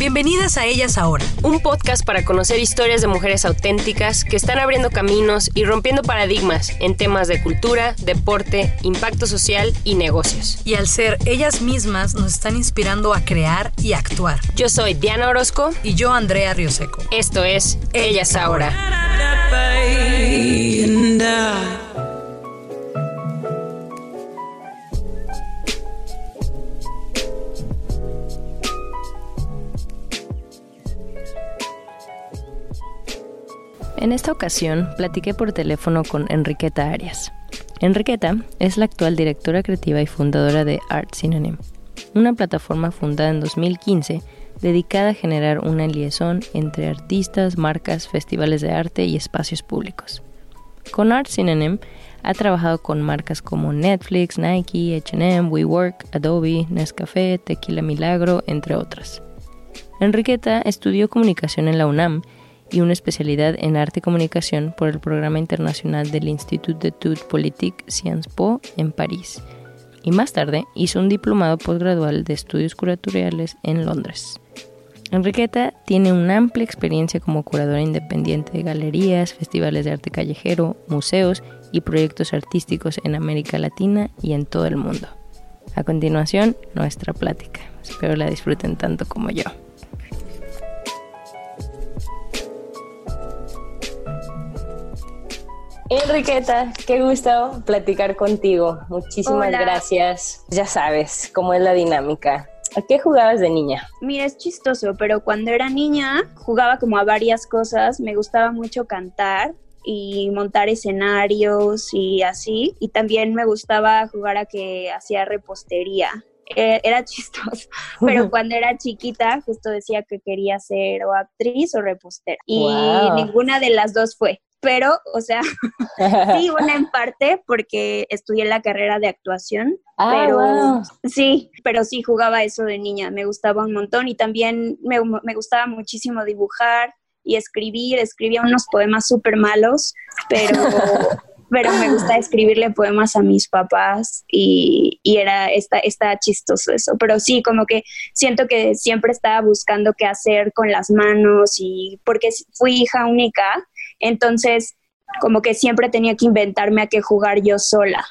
Bienvenidas a Ellas Ahora, un podcast para conocer historias de mujeres auténticas que están abriendo caminos y rompiendo paradigmas en temas de cultura, deporte, impacto social y negocios. Y al ser ellas mismas nos están inspirando a crear y actuar. Yo soy Diana Orozco y yo Andrea Rioseco. Esto es Ellas, Ahora. En esta ocasión platiqué por teléfono con Enriqueta Arias. Enriqueta es la actual directora creativa y fundadora de Art Synonym, una plataforma fundada en 2015 dedicada a generar una liaison entre artistas, marcas, festivales de arte y espacios públicos. Con Art Synonym ha trabajado con marcas como Netflix, Nike, HM, WeWork, Adobe, Nescafé, Tequila Milagro, entre otras. Enriqueta estudió comunicación en la UNAM y una especialidad en arte y comunicación por el programa internacional del Institut d'études politiques Sciences Po en París. Y más tarde hizo un diplomado postgradual de estudios curatoriales en Londres. Enriqueta tiene una amplia experiencia como curadora independiente de galerías, festivales de arte callejero, museos y proyectos artísticos en América Latina y en todo el mundo. A continuación, nuestra plática. Espero la disfruten tanto como yo. Enriqueta, qué gusto platicar contigo. Muchísimas gracias. Ya sabes cómo es la dinámica. ¿A qué jugabas de niña? Mira, es chistoso, pero cuando era niña jugaba como a varias cosas. Me gustaba mucho cantar y montar escenarios y así. Y también me gustaba jugar a que hacía repostería. Eh, era chistoso, pero cuando era chiquita justo decía que quería ser o actriz o repostera. Y ninguna de las dos fue pero, o sea, sí, una en parte porque estudié la carrera de actuación, ah, pero sí, pero sí jugaba eso de niña, me gustaba un montón y también me, me gustaba muchísimo dibujar y escribir, escribía unos poemas súper malos, pero, pero me gusta escribirle poemas a mis papás y, y era, está, está chistoso eso, pero sí, como que siento que siempre estaba buscando qué hacer con las manos y porque fui hija única, entonces, como que siempre tenía que inventarme a qué jugar yo sola.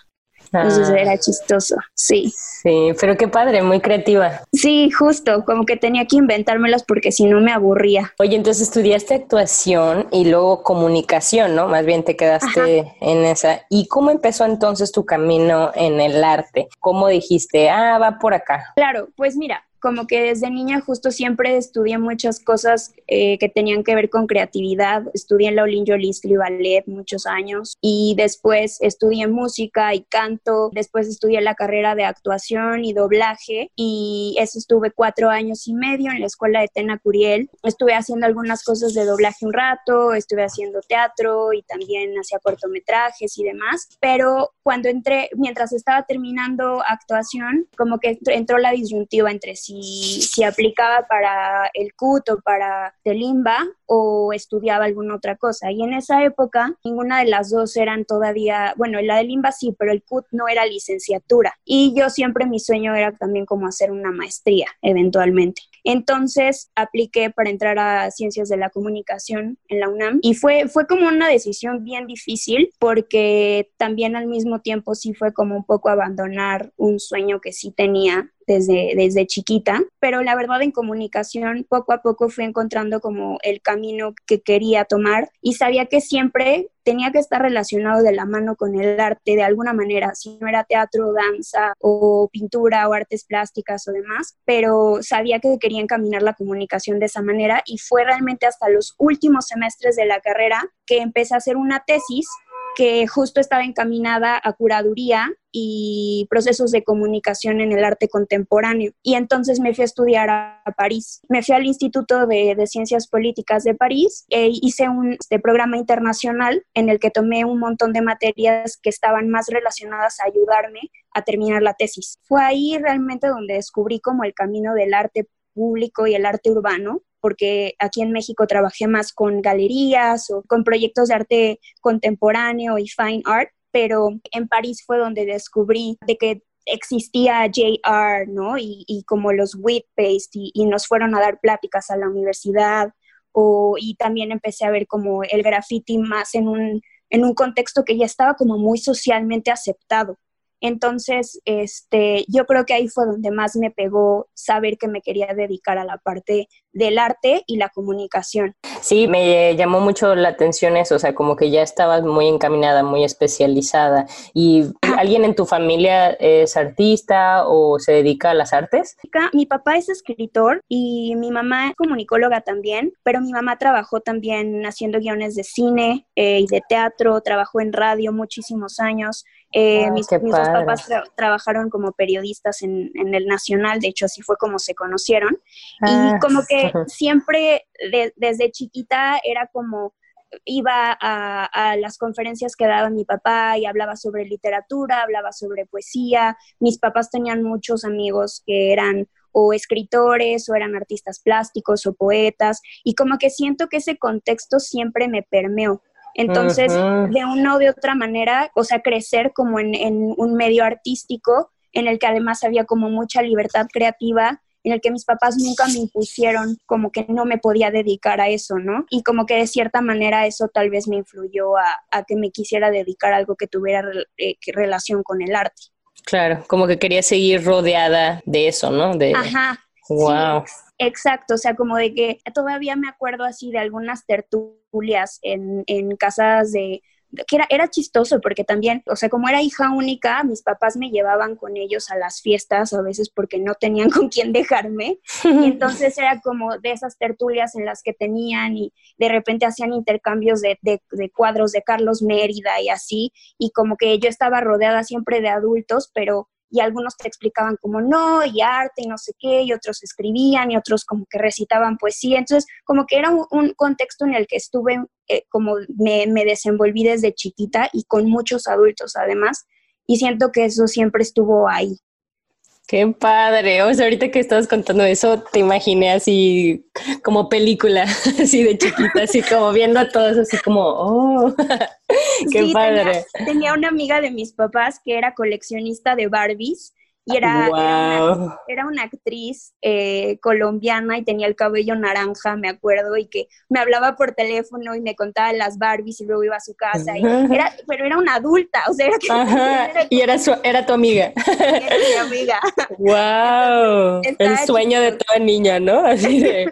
Entonces ah. era chistoso, sí. Sí, pero qué padre, muy creativa. Sí, justo, como que tenía que inventármelas porque si no me aburría. Oye, entonces estudiaste actuación y luego comunicación, ¿no? Más bien te quedaste en esa. ¿Y cómo empezó entonces tu camino en el arte? ¿Cómo dijiste, ah, va por acá? Claro, pues mira, como que desde niña justo siempre estudié muchas cosas eh, que tenían que ver con creatividad. Estudié en la Olin Jolistli Ballet muchos años y después estudié música y canto. Después estudié la carrera de actuación y doblaje y eso estuve cuatro años y medio en la escuela de Tena Curiel. Estuve haciendo algunas cosas de doblaje un rato, estuve haciendo teatro y también hacía cortometrajes y demás. Pero cuando entré, mientras estaba terminando actuación, como que entró la disyuntiva entre sí si, aplicaba para el CUT o para Telimba o estudiaba alguna otra cosa. Y en esa época, ninguna de las dos eran todavía, bueno, la de Limba sí, pero el CUT no era licenciatura. Y yo siempre mi sueño era también como hacer una maestría eventualmente. Entonces apliqué para entrar a Ciencias de la Comunicación en la UNAM y fue, fue como una decisión bien difícil porque también al mismo tiempo sí fue como un poco abandonar un sueño que sí tenía desde, desde chiquita, pero la verdad en comunicación poco a poco fui encontrando como el camino que quería tomar y sabía que siempre tenía que estar relacionado de la mano con el arte de alguna manera, si no era teatro, danza o pintura o artes plásticas o demás, pero sabía que quería encaminar la comunicación de esa manera y fue realmente hasta los últimos semestres de la carrera que empecé a hacer una tesis que justo estaba encaminada a curaduría y procesos de comunicación en el arte contemporáneo. Y entonces me fui a estudiar a, París. Me fui al Instituto de, Ciencias Políticas de París e hice un este, programa internacional en el que tomé un montón de materias que estaban más relacionadas a ayudarme a terminar la tesis. Fue ahí realmente donde descubrí como el camino del arte público y el arte urbano, porque aquí en México trabajé más con galerías o con proyectos de arte contemporáneo y fine art, pero en París fue donde descubrí de que existía JR, ¿no? Y, como los Whip y, y, nos fueron a dar pláticas a la universidad, o, y también empecé a ver como el graffiti más en un, en un contexto que ya estaba como muy socialmente aceptado. Entonces, este, yo creo que ahí fue donde más me pegó saber que me quería dedicar a la parte del arte y la comunicación. Sí, me llamó mucho la atención eso, o sea, como que ya estabas muy encaminada, muy especializada. ¿Y alguien en tu familia es artista o se dedica a las artes? Mi papá es escritor y mi mamá es comunicóloga también, pero mi mamá trabajó también haciendo guiones de cine eh, y de teatro, trabajó en radio muchísimos años. Eh, mis, dos papás trabajaron como periodistas en, el Nacional, de hecho así fue como se conocieron. y ah, como que siempre desde chiquita era como iba a, a, las conferencias que daba mi papá y hablaba sobre literatura, hablaba sobre poesía. Mis papás tenían muchos amigos que eran o escritores o eran artistas plásticos o poetas y como que siento que ese contexto siempre me permeó. Entonces, de una o de otra manera, o sea, crecer como en, un medio artístico en el que además había como mucha libertad creativa, en el que mis papás nunca me impusieron como que no me podía dedicar a eso, ¿no? Y como que de cierta manera eso tal vez me influyó a, que me quisiera dedicar a algo que tuviera eh, relación con el arte. Claro, como que quería seguir rodeada de eso, ¿no? De... Ajá. Wow. exacto, o sea, como de que todavía me acuerdo así de algunas tertulias en, en casas de, que era, era chistoso porque también, o sea, como era hija única, mis papás me llevaban con ellos a las fiestas a veces porque no tenían con quién dejarme. Y entonces era como de esas tertulias en las que tenían y de repente hacían intercambios de, de, de cuadros de Carlos Mérida y así. Y como que yo estaba rodeada siempre de adultos, pero y algunos te explicaban como no, y arte y no sé qué, y otros escribían y otros como que recitaban poesía. Entonces, como que era un, contexto en el que estuve, eh, como me, me, desenvolví desde chiquita y con muchos adultos además, y siento que eso siempre estuvo ahí. Qué padre. O sea, ahorita que estabas contando eso, te imaginé así como película, así de chiquita, así como viendo a todos, así como, oh, qué padre. tenía, una amiga de mis papás que era coleccionista de Barbies y era, era, una, actriz eh, colombiana y tenía el cabello naranja, me acuerdo, y que me hablaba por teléfono y me contaba las Barbies y luego iba a su casa. Y era, pero era una adulta, o sea, era que, y era, su, era tu amiga. Era mi amiga. ¡Wow! el sueño de toda niña, ¿no? Así de...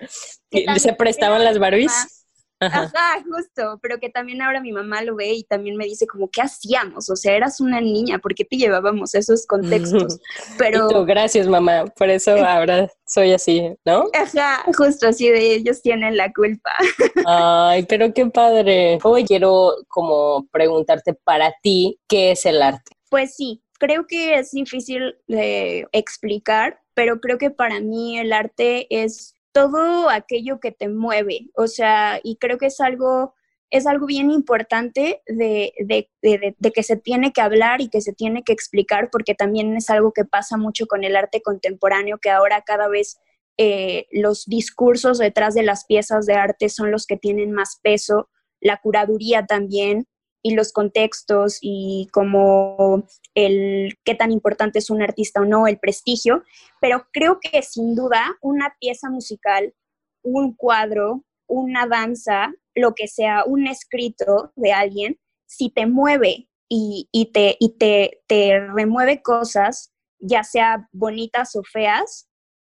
¿Se prestaban las Barbies? Ajá. justo, pero que también ahora mi mamá lo ve y también me dice como, ¿qué hacíamos? O sea, eras una niña, ¿por qué te llevábamos esos contextos? Pero... gracias mamá, por eso ahora soy así, ¿no? Ajá, justo así de ellos tienen la culpa. Ay, pero qué padre. Hoy quiero como preguntarte para ti, ¿qué es el arte? Pues sí, creo que es difícil de explicar, pero creo que para mí el arte es todo aquello que te mueve, o sea, y creo que es algo, es algo bien importante de, que se tiene que hablar y que se tiene que explicar, porque también es algo que pasa mucho con el arte contemporáneo, que ahora cada vez eh, los discursos detrás de las piezas de arte son los que tienen más peso, la curaduría también, y los contextos y como el qué tan importante es un artista o no, el prestigio, pero creo que sin duda una pieza musical, un cuadro, una danza, lo que sea, un escrito de alguien, si te mueve y, te, y te, te remueve cosas, ya sea bonitas o feas,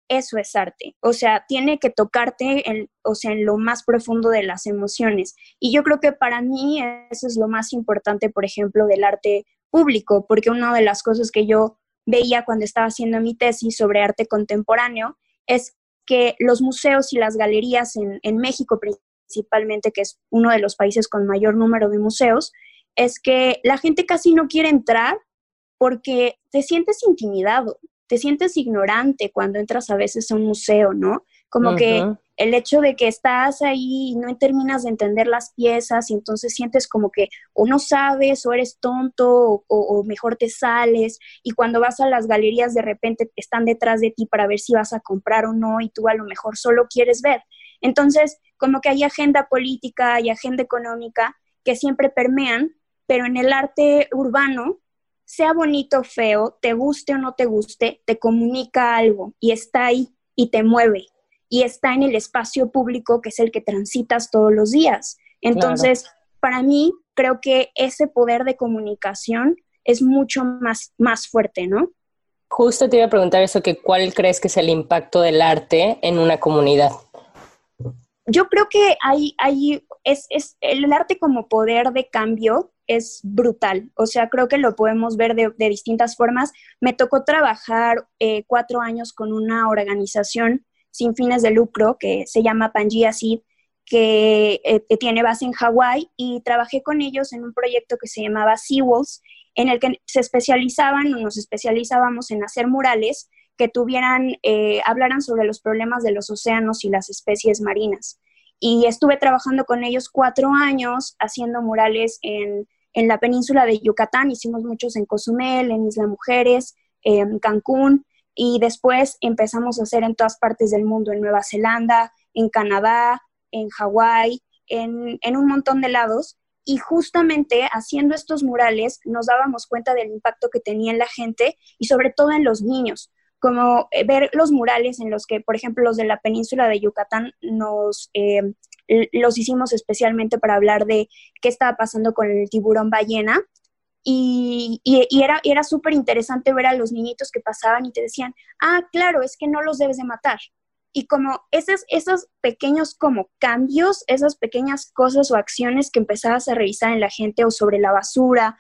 eso es arte. O sea, tiene que tocarte en, o sea, en lo más profundo de las emociones. Y yo creo que para mí eso es lo más importante, por ejemplo, del arte público, porque una de las cosas que yo veía cuando estaba haciendo mi tesis sobre arte contemporáneo es que los museos y las galerías en, en México principalmente, que es uno de los países con mayor número de museos, es que la gente casi no quiere entrar porque te sientes intimidado, te sientes ignorante cuando entras a veces a un museo, ¿no? Como que el hecho de que estás ahí y no terminas de entender las piezas y entonces sientes como que o no sabes o eres tonto o, mejor te sales y cuando vas a las galerías de repente están detrás de ti para ver si vas a comprar o no y tú a lo mejor solo quieres ver. Entonces, como que hay agenda política y agenda económica que siempre permean, pero en el arte urbano, sea bonito o feo, te guste o no te guste, te comunica algo y está ahí y te mueve y está en el espacio público que es el que transitas todos los días. Entonces, para mí, creo que ese poder de comunicación es mucho más, más fuerte, ¿no? Justo te iba a preguntar eso, que cuál crees que es el impacto del arte en una comunidad. Yo creo que hay, hay es, es, el arte como poder de cambio es brutal. O sea, creo que lo podemos ver de, distintas formas. Me tocó trabajar eh, cuatro años con una organización sin fines de lucro que se llama Pangea Seed, que eh, tiene base en Hawái y trabajé con ellos en un proyecto que se llamaba Seawalls, en el que se especializaban o nos especializábamos en hacer murales que tuvieran, eh, hablaran sobre los problemas de los océanos y las especies marinas. Y estuve trabajando con ellos cuatro años haciendo murales en, en la península de Yucatán, hicimos muchos en Cozumel, en Isla Mujeres, en Cancún, y después empezamos a hacer en todas partes del mundo, en Nueva Zelanda, en Canadá, en Hawái, en, un montón de lados. Y justamente haciendo estos murales nos dábamos cuenta del impacto que tenía en la gente y sobre todo en los niños, como eh, ver los murales en los que, por ejemplo, los de la península de Yucatán nos eh, los hicimos especialmente para hablar de qué estaba pasando con el tiburón ballena y, era, era súper interesante ver a los niñitos que pasaban y te decían, ah, claro, es que no los debes de matar. Y como esos, esos pequeños como cambios, esas pequeñas cosas o acciones que empezabas a revisar en la gente o sobre la basura,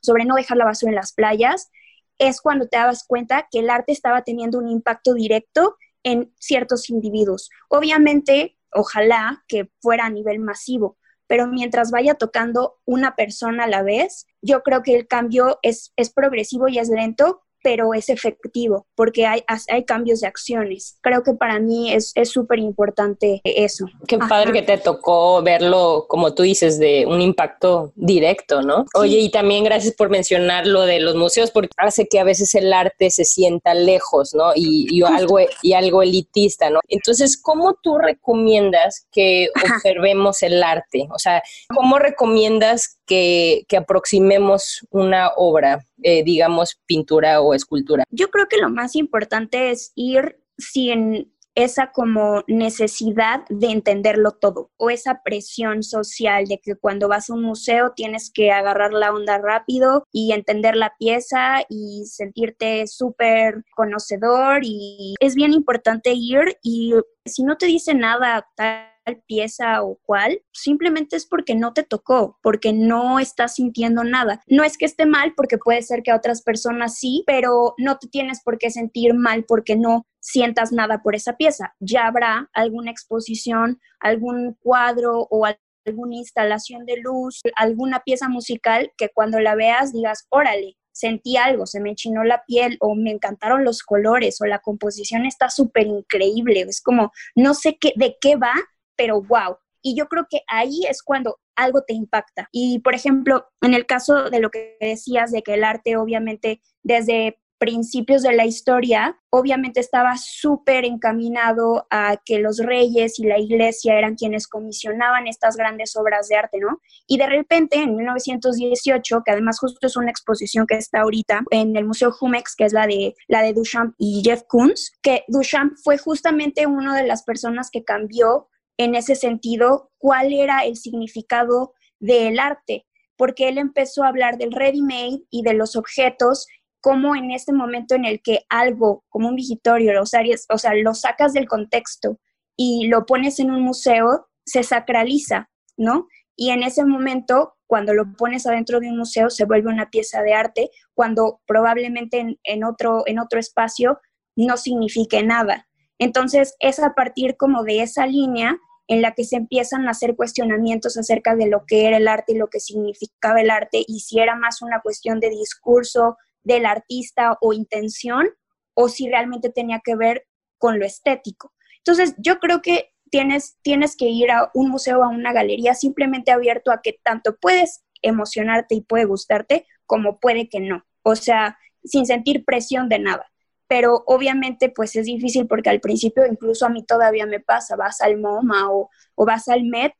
sobre no dejar la basura en las playas, es cuando te dabas cuenta que el arte estaba teniendo un impacto directo en ciertos individuos. Obviamente, ojalá que fuera a nivel masivo, pero mientras vaya tocando una persona a la vez, yo creo que el cambio es, es progresivo y es lento, pero es efectivo porque hay, hay cambios de acciones. Creo que para mí es súper importante eso. Qué padre que te tocó verlo, como tú dices, de un impacto directo, ¿no? Oye, y también gracias por mencionar lo de los museos, porque hace que a veces el arte se sienta lejos, ¿no? Y, y algo, y algo elitista, ¿no? Entonces, ¿cómo tú recomiendas que observemos el arte? O sea, ¿cómo recomiendas que, aproximemos una obra? Eh, digamos, pintura o escultura? Yo creo que lo más importante es ir sin esa como necesidad de entenderlo todo o esa presión social de que cuando vas a un museo tienes que agarrar la onda rápido y entender la pieza y sentirte súper conocedor y es bien importante ir y si no te dice nada tal pieza o cual, simplemente es porque no te tocó, porque no estás sintiendo nada. No es que esté mal, porque puede ser que a otras personas sí, pero no te tienes por qué sentir mal porque no sientas nada por esa pieza. Ya habrá alguna exposición, algún cuadro o alguna instalación de luz, alguna pieza musical que cuando la veas digas, órale, sentí algo, se me enchinó la piel o me encantaron los colores o la composición está súper increíble. Es como, no sé qué, de qué va, pero wow. Y yo creo que ahí es cuando algo te impacta. Y por ejemplo, en el caso de lo que decías de que el arte obviamente desde principios de la historia, obviamente estaba súper encaminado a que los reyes y la iglesia eran quienes comisionaban estas grandes obras de arte, ¿no? Y de repente, en 1918, que además justo es una exposición que está ahorita en el Museo Jumex, que es la de, la de Duchamp y Jeff Koons, que Duchamp fue justamente una de las personas que cambió en ese sentido cuál era el significado del arte, porque él empezó a hablar del ready-made y de los objetos como en este momento en el que algo, como un vigitorio, o sea, lo sacas del contexto y lo pones en un museo, se sacraliza, ¿no? Y en ese momento, cuando lo pones adentro de un museo, se vuelve una pieza de arte, cuando probablemente en, otro, en otro espacio no signifique nada. Entonces, es a partir como de esa línea en la que se empiezan a hacer cuestionamientos acerca de lo que era el arte y lo que significaba el arte y si era más una cuestión de discurso del artista o intención o si realmente tenía que ver con lo estético. Entonces, yo creo que tienes, tienes que ir a un museo a una galería simplemente abierto a que tanto puedes emocionarte y puede gustarte como puede que no. O sea, sin sentir presión de nada. Pero obviamente pues es difícil porque al principio incluso a mí todavía me pasa, vas al MoMA o, o vas al Met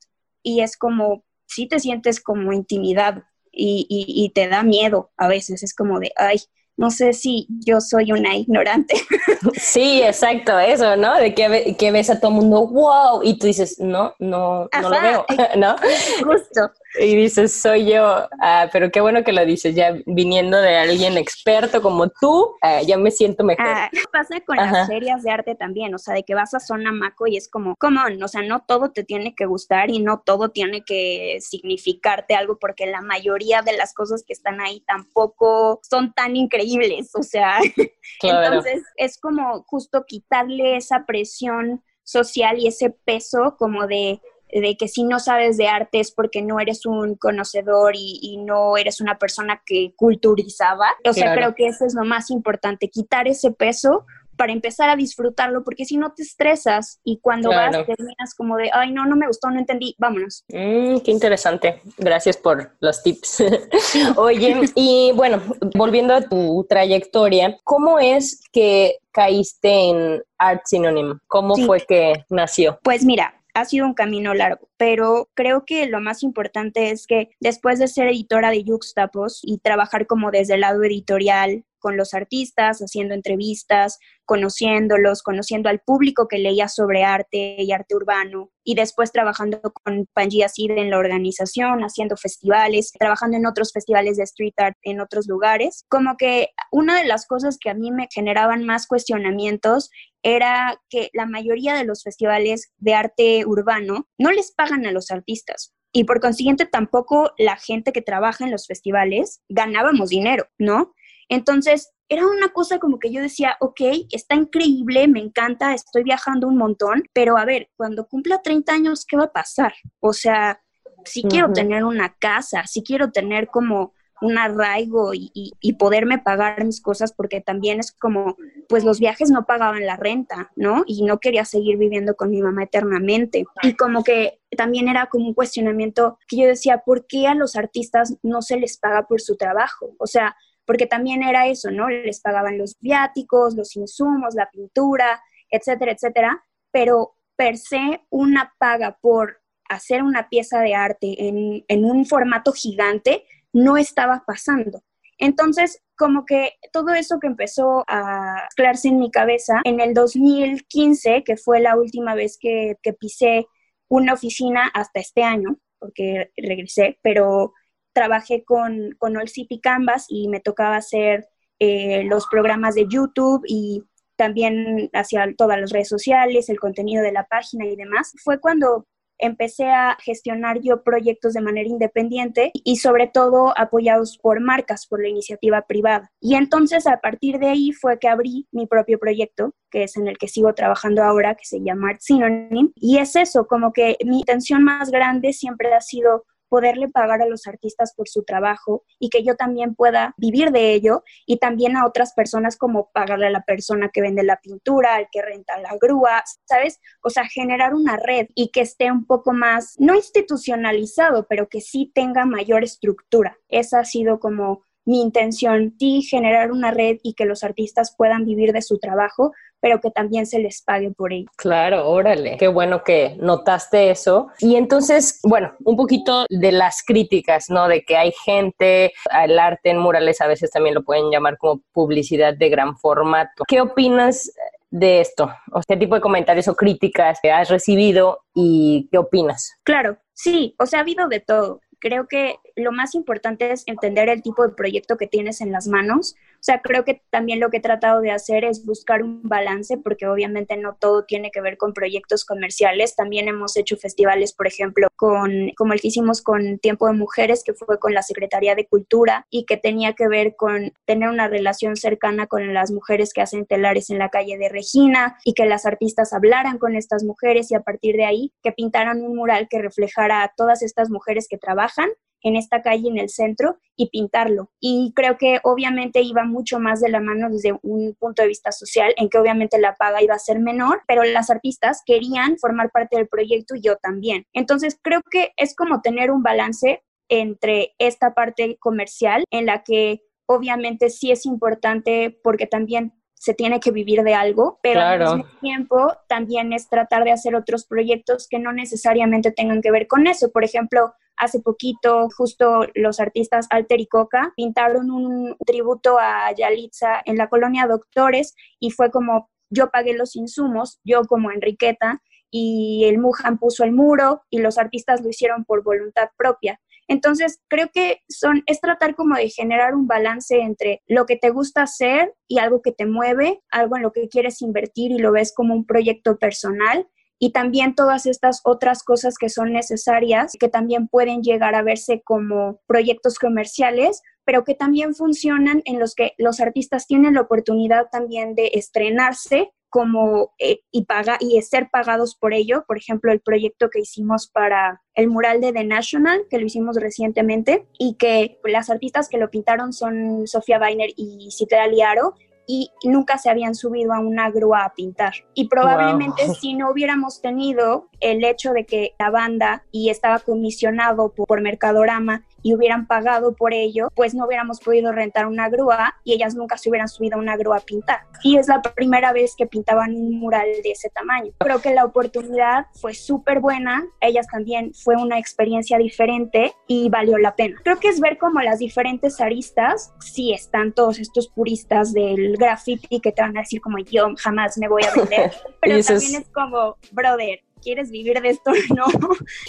y es como, si te sientes como intimidad y, y te da miedo a veces, es como de, ay, no sé si yo soy una ignorante. Sí, exacto, eso, ¿no? De que, que ves a todo el mundo, wow, y tú dices, no, no, no lo veo, ¿no? Justo. Y dices, soy yo, ah, pero qué bueno que lo dices, ya viniendo de alguien experto como tú, ah, ya me siento mejor. Ah, pasa con las ferias de arte también, o sea, de que vas a Zona Maco y es como, come on, o sea, no todo te tiene que gustar y no todo tiene que significarte algo porque la mayoría de las cosas que están ahí tampoco son tan increíbles, o sea, entonces es como justo quitarle esa presión social y ese peso como de de que si no sabes de arte es porque no eres un conocedor y, no eres una persona que culturizaba. O sea, creo que eso es lo más importante, quitar ese peso para empezar a disfrutarlo, porque si no te estresas y cuando vas terminas como de, ay, no, no me gustó, no entendí, vámonos. Mm, qué interesante. Gracias por los tips. Oye, y bueno, volviendo a tu trayectoria, ¿cómo es que caíste en Art Synonym? ¿Cómo fue que nació? Pues mira, ha sido un camino largo, pero creo que lo más importante es que después de ser editora de Yuxtapos y trabajar como desde el lado editorial con los artistas, haciendo entrevistas, conociéndolos, conociendo al público que leía sobre arte y arte urbano, y después trabajando con Pangea Sid en la organización, haciendo festivales, trabajando en otros festivales de street art en otros lugares. Como que una de las cosas que a mí me generaban más cuestionamientos era que la mayoría de los festivales de arte urbano no les pagan a los artistas. Y por consiguiente tampoco la gente que trabaja en los festivales ganábamos dinero, ¿no? Entonces, era una cosa como que yo decía, ok, está increíble, me encanta, estoy viajando un montón, pero a ver, cuando cumpla 30 años, ¿qué va a pasar? O sea, si quiero tener una casa, si quiero tener como un arraigo y, y, poderme pagar mis cosas, porque también es como, pues los viajes no pagaban la renta, ¿no? Y no quería seguir viviendo con mi mamá eternamente. Y como que también era como un cuestionamiento que yo decía, ¿por qué a los artistas no se les paga por su trabajo? O sea, porque también era eso, ¿no? Les pagaban los viáticos, los insumos, la pintura, etcétera, etcétera, pero per se una paga por hacer una pieza de arte en, en un formato gigante no estaba pasando. Entonces, como que todo eso que empezó a mezclarse en mi cabeza, en el 2015, que fue la última vez que, que pisé una oficina hasta este año, porque regresé, pero trabajé con, con All City Canvas y me tocaba hacer eh, los programas de YouTube y también hacia todas las redes sociales, el contenido de la página y demás. Fue cuando empecé a gestionar yo proyectos de manera independiente y sobre todo apoyados por marcas, por la iniciativa privada. Y entonces a partir de ahí fue que abrí mi propio proyecto, que es en el que sigo trabajando ahora, que se llama Art Synonym. Y es eso, como que mi intención más grande siempre ha sido poderle pagar a los artistas por su trabajo y que yo también pueda vivir de ello y también a otras personas como pagarle a la persona que vende la pintura, al que renta la grúa, ¿sabes? O sea, generar una red y que esté un poco más, no institucionalizado, pero que sí tenga mayor estructura. Esa ha sido como mi intención, sí, generar una red y que los artistas puedan vivir de su trabajo, pero que también se les pague por ello. Claro, órale, qué bueno que notaste eso. Y entonces, bueno, un poquito de las críticas, ¿no? De que hay gente, el arte en murales a veces también lo pueden llamar como publicidad de gran formato. ¿Qué opinas de esto? O qué tipo de comentarios o críticas has recibido y qué opinas? Claro, sí, o sea, ha habido de todo creo que lo más importante es entender el tipo de proyecto que tienes en las manos, O sea, creo que también lo que he tratado de hacer es buscar un balance, porque obviamente no todo tiene que ver con proyectos comerciales. También hemos hecho festivales, por ejemplo, con, como el que hicimos con Tiempo de Mujeres, que fue con la Secretaría de Cultura y que tenía que ver con tener una relación cercana con las mujeres que hacen telares en la calle de Regina y que las artistas hablaran con estas mujeres y a partir de ahí que pintaran un mural que reflejara a todas estas mujeres que trabajan en esta calle en el centro y pintarlo. Y creo que obviamente iba mucho más de la mano desde un punto de vista social, en que obviamente la paga iba a ser menor, pero las artistas querían formar parte del proyecto y yo también. Entonces creo que es como tener un balance entre esta parte comercial en la que obviamente sí es importante porque también se tiene que vivir de algo, pero al mismo tiempo también es tratar de hacer otros proyectos que no necesariamente tengan que ver con eso. Por ejemplo, hace poquito justo los artistas Alter y Coca pintaron un tributo a Yalitza en la colonia Doctores y fue como yo pagué los insumos, yo como Enriqueta, y el Mujan puso el muro y los artistas lo hicieron por voluntad propia. Entonces, creo que son, es tratar como de generar un balance entre lo que te gusta hacer y algo que te mueve, algo en lo que quieres invertir y lo ves como un proyecto personal y también todas estas otras cosas que son necesarias, que también pueden llegar a verse como proyectos comerciales, pero que también funcionan en los que los artistas tienen la oportunidad también de estrenarse como eh, y paga y ser pagados por ello. Por ejemplo, el proyecto que hicimos para el mural de The National, que lo hicimos recientemente, y que las artistas que lo pintaron son Sofía Weiner y Citera Liaro, y nunca se habían subido a una grúa a pintar. Y probablemente si no hubiéramos tenido el hecho de que la banda y estaba comisionado por Mercadorama y hubieran pagado por ello, pues no hubiéramos podido rentar una grúa y ellas nunca se hubieran subido a una grúa a pintar. Y es la primera vez que pintaban un mural de ese tamaño. Creo que la oportunidad fue súper buena, ellas también fue una experiencia diferente y valió la pena. Creo que es ver como las diferentes aristas, sí están todos estos puristas del graffiti que te van a decir como yo jamás me voy a vender, pero también es como, brother, quieres vivir de esto, no.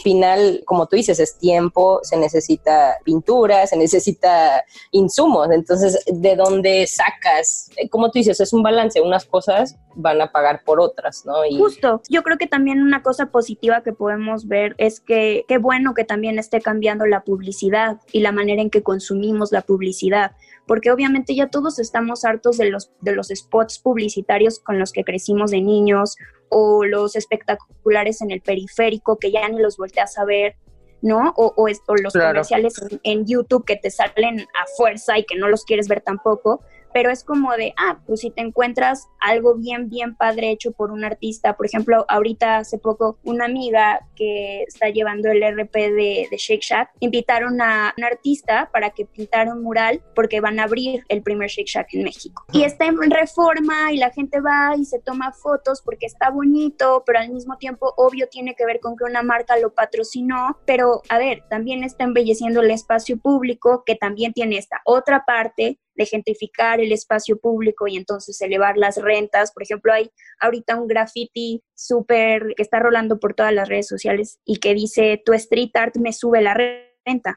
Final, como tú dices, es tiempo, se necesita pintura, se necesita insumos. Entonces, ¿de dónde sacas? Eh, como tú dices, es un balance. Unas cosas van a pagar por otras, ¿no? Y... Justo. Yo creo que también una cosa positiva que podemos ver es que qué bueno que también esté cambiando la publicidad y la manera en que consumimos la publicidad porque obviamente ya todos estamos hartos de los, de los spots publicitarios con los que crecimos de niños o los espectaculares en el periférico que ya ni los volteas a ver, ¿no? O, o, los comerciales en, YouTube que te salen a fuerza y que no los quieres ver tampoco pero es como de, ah, pues si te encuentras algo bien, bien padre hecho por un artista, por ejemplo, ahorita hace poco una amiga que está llevando el RP de, de Shake Shack, invitaron a un artista para que pintara un mural porque van a abrir el primer Shake Shack en México. Y está en reforma y la gente va y se toma fotos porque está bonito, pero al mismo tiempo, obvio, tiene que ver con que una marca lo patrocinó, pero a ver, también está embelleciendo el espacio público que también tiene esta otra parte de gentrificar el espacio público y entonces elevar las rentas. Por ejemplo, hay ahorita un graffiti súper que está rolando por todas las redes sociales y que dice, tu street art me sube la renta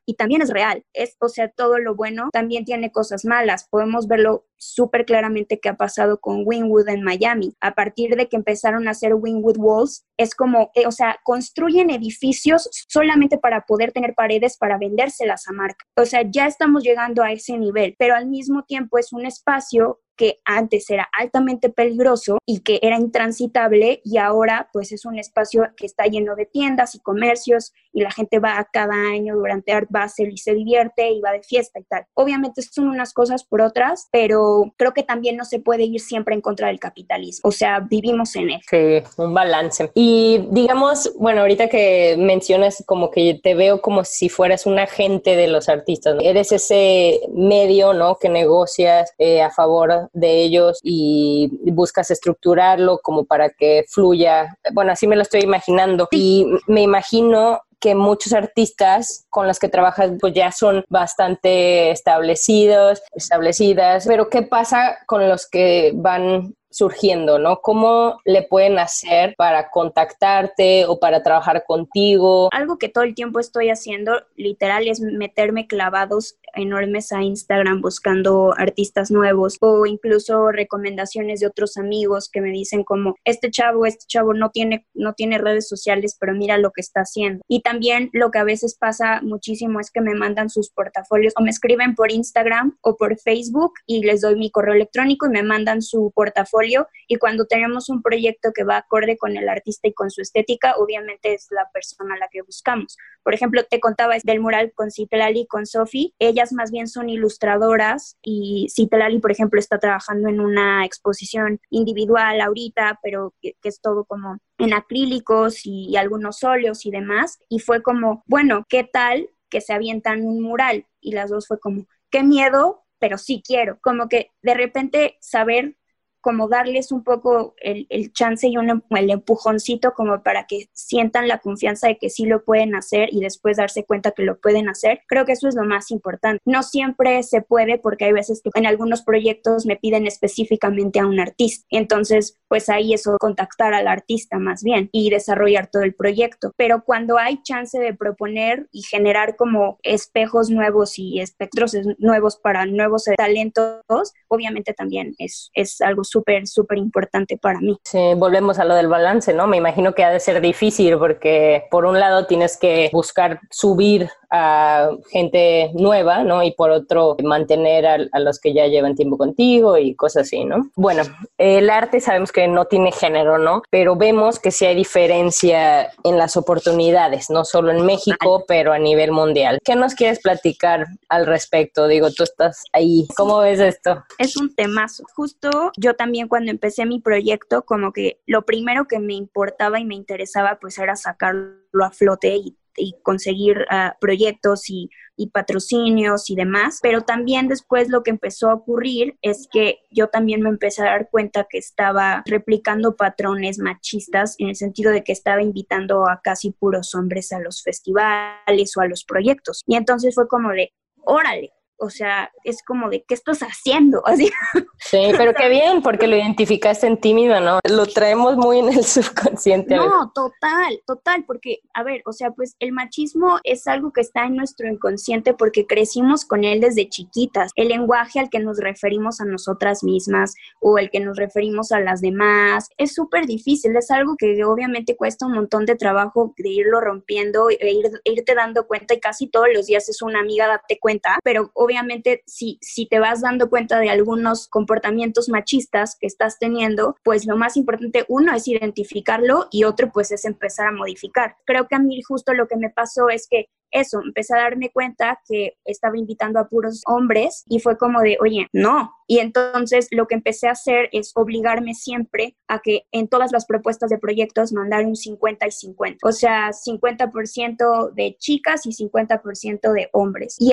y también es real. Es, o sea, todo lo bueno también tiene cosas malas. Podemos verlo súper claramente que ha pasado con Wingwood en Miami. A partir de que empezaron a hacer Wingwood Walls, es como, eh, o sea, construyen edificios solamente para poder tener paredes para vendérselas a marca. O sea, ya estamos llegando a ese nivel, pero al mismo tiempo es un espacio que antes era altamente peligroso y que era intransitable y ahora pues es un espacio que está lleno de tiendas y comercios y la gente va cada año durante Art Basel y se divierte y va de fiesta y tal. Obviamente son unas cosas por otras, pero creo que también no se puede ir siempre en contra del capitalismo. O sea, vivimos en él. Sí, un balance. Y digamos, bueno, ahorita que mencionas como que te veo como si fueras un agente de los artistas, eres ese medio, ¿no? Que negocias eh, a favor de ellos y buscas estructurarlo como para que fluya. Bueno, así me lo estoy imaginando. Y me imagino que muchos artistas con los que trabajas pues ya son bastante establecidos, establecidas, pero ¿qué pasa con los que van surgiendo, ¿no? ¿Cómo le pueden hacer para contactarte o para trabajar contigo? Algo que todo el tiempo estoy haciendo, literal, es meterme clavados enormes a Instagram buscando artistas nuevos o incluso recomendaciones de otros amigos que me dicen como este chavo, este chavo no tiene, no tiene redes sociales, pero mira lo que está haciendo. Y también lo que a veces pasa muchísimo es que me mandan sus portafolios o me escriben por Instagram o por Facebook y les doy mi correo electrónico y me mandan su portafolio y cuando tenemos un proyecto que va acorde con el artista y con su estética, obviamente es la persona a la que buscamos. Por ejemplo, te contaba del mural con Citlali con Sofi, más bien son ilustradoras y Citlali, por ejemplo, está trabajando en una exposición individual ahorita, pero que, es todo como en acrílicos y, algunos óleos y demás. Y fue como, bueno, ¿qué tal que se avientan un mural? Y las dos fue como, qué miedo, pero sí quiero. Como que de repente saber como darles un poco el, chance y un, el empujoncito como para que sientan la confianza de que sí lo pueden hacer y después darse cuenta que lo pueden hacer. Creo que eso es lo más importante. No siempre se puede porque hay veces que en algunos proyectos me piden específicamente a un artista. Entonces, pues ahí eso contactar al artista más bien y desarrollar todo el proyecto. Pero cuando hay chance de proponer y generar como espejos nuevos y espectros nuevos para nuevos talentos, obviamente también es, es algo súper, súper importante para mí. Sí, volvemos a lo del balance, ¿no? Me imagino que ha de ser difícil porque por un lado tienes que buscar subir a gente nueva, ¿no? Y por otro, mantener a, los que ya llevan tiempo contigo y cosas así, ¿no? Bueno, el arte sabemos que no tiene género, ¿no? Pero vemos que sí hay diferencia en las oportunidades, no solo en México, pero a nivel mundial. ¿Qué nos quieres platicar al respecto? Digo, tú estás ahí. ¿Cómo ves esto? Es un temazo. Justo yo también cuando empecé mi proyecto, como que lo primero que me importaba y me interesaba pues era sacarlo a flote y conseguir ah, proyectos y, y, patrocinios y demás, pero también después lo que empezó a ocurrir es que yo también me empecé a dar cuenta que estaba replicando patrones machistas en el sentido de que estaba invitando a casi puros hombres a los festivales o a los proyectos. Y entonces fue como de, órale, o sea, es como de, ¿qué estás haciendo? Así. Sí, pero qué bien, porque lo identificaste en ti misma, ¿no? Lo traemos muy en el subconsciente. No, total, total, porque, a ver, o sea, pues el machismo es algo que está en nuestro inconsciente porque crecimos con él desde chiquitas. El lenguaje al que nos referimos a nosotras mismas o el que nos referimos a las demás es súper difícil, es algo que obviamente cuesta un montón de trabajo de irlo rompiendo e ir, irte dando cuenta y casi todos los días es una amiga, date cuenta, pero obviamente si, si te vas dando cuenta de algunos comportamientos machistas que estás teniendo, pues lo más importante, uno es identificarlo y otro pues es empezar a modificar. Creo que a mí justo lo que me pasó es que eso, empecé a darme cuenta que estaba invitando a puros hombres y fue como de, oye, no. Y entonces lo que empecé a hacer es obligarme siempre a que en todas las propuestas de proyectos mandar un 50 y 50. O sea, 50% de chicas y 50% de hombres. Y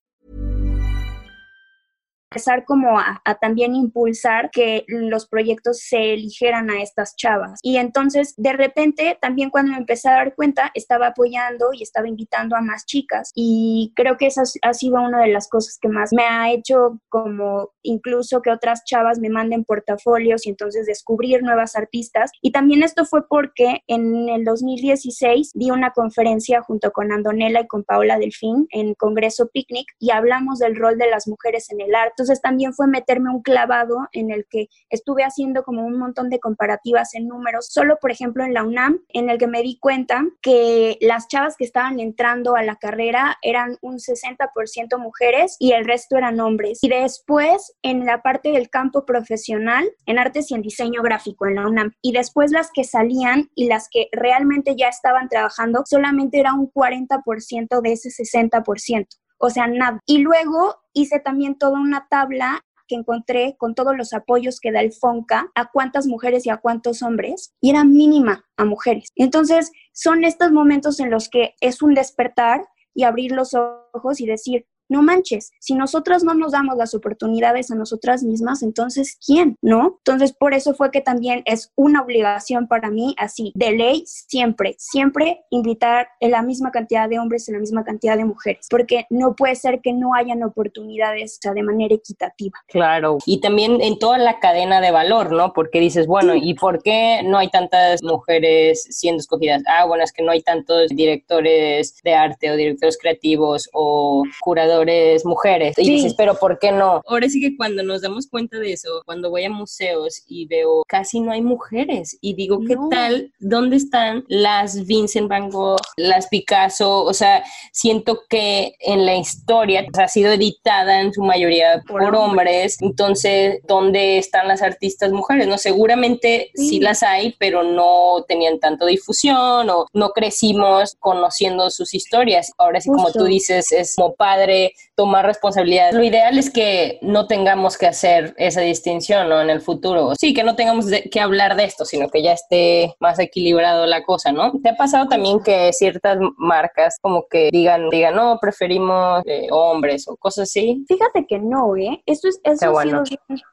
empezar como a, también impulsar que los proyectos se eligieran a estas chavas. Y entonces, de repente, también cuando me empecé a dar cuenta, estaba apoyando y estaba invitando a más chicas. Y creo que esa ha sido una de las cosas que más me ha hecho como incluso que otras chavas me manden portafolios y entonces descubrir nuevas artistas. Y también esto fue porque en el 2016 di una conferencia junto con Andonela y con Paola Delfín en Congreso Picnic y hablamos del rol de las mujeres en el arte entonces también fue meterme un clavado en el que estuve haciendo como un montón de comparativas en números, solo por ejemplo en la UNAM, en el que me di cuenta que las chavas que estaban entrando a la carrera eran un 60% mujeres y el resto eran hombres. Y después en la parte del campo profesional, en artes y en diseño gráfico en la UNAM. Y después las que salían y las que realmente ya estaban trabajando, solamente era un 40% de ese 60% o sea, nada. Y luego hice también toda una tabla que encontré con todos los apoyos que da el FONCA a cuántas mujeres y a cuántos hombres, y era mínima a mujeres. Entonces, son estos momentos en los que es un despertar y abrir los ojos y decir, no manches, si nosotras no nos damos las oportunidades a nosotras mismas, entonces ¿quién? ¿No? Entonces por eso fue que también es una obligación para mí, así, de ley, siempre, siempre invitar en la misma cantidad de hombres, en la misma cantidad de mujeres, porque no puede ser que no hayan oportunidades o sea, de manera equitativa. Claro, y también en toda la cadena de valor, ¿no? Porque dices, bueno, ¿y por qué no hay tantas mujeres siendo escogidas? Ah, bueno, es que no hay tantos directores de arte o directores creativos o curadores mujeres. Y dices, pero ¿por qué no? Ahora sí que cuando nos damos cuenta de eso, cuando voy a museos y veo casi no hay mujeres y digo, ¿qué tal? ¿Dónde están las Vincent Van Gogh, las Picasso? O sea, siento que en la historia ha sido editada en su mayoría por, hombres. Entonces, ¿dónde están las artistas mujeres? No, seguramente sí. las hay, pero no tenían tanto difusión o no crecimos conociendo sus historias. Ahora sí, como tú dices, es como padre tomar responsabilidad. Lo ideal es que no tengamos que hacer esa distinción ¿no? en el futuro. Sí, que no tengamos que hablar de esto, sino que ya esté más equilibrado la cosa, ¿no? ¿Te ha pasado también que ciertas marcas como que digan, digan, no, preferimos eh, hombres o cosas así? Fíjate que no, ¿eh? Eso es eso ha sido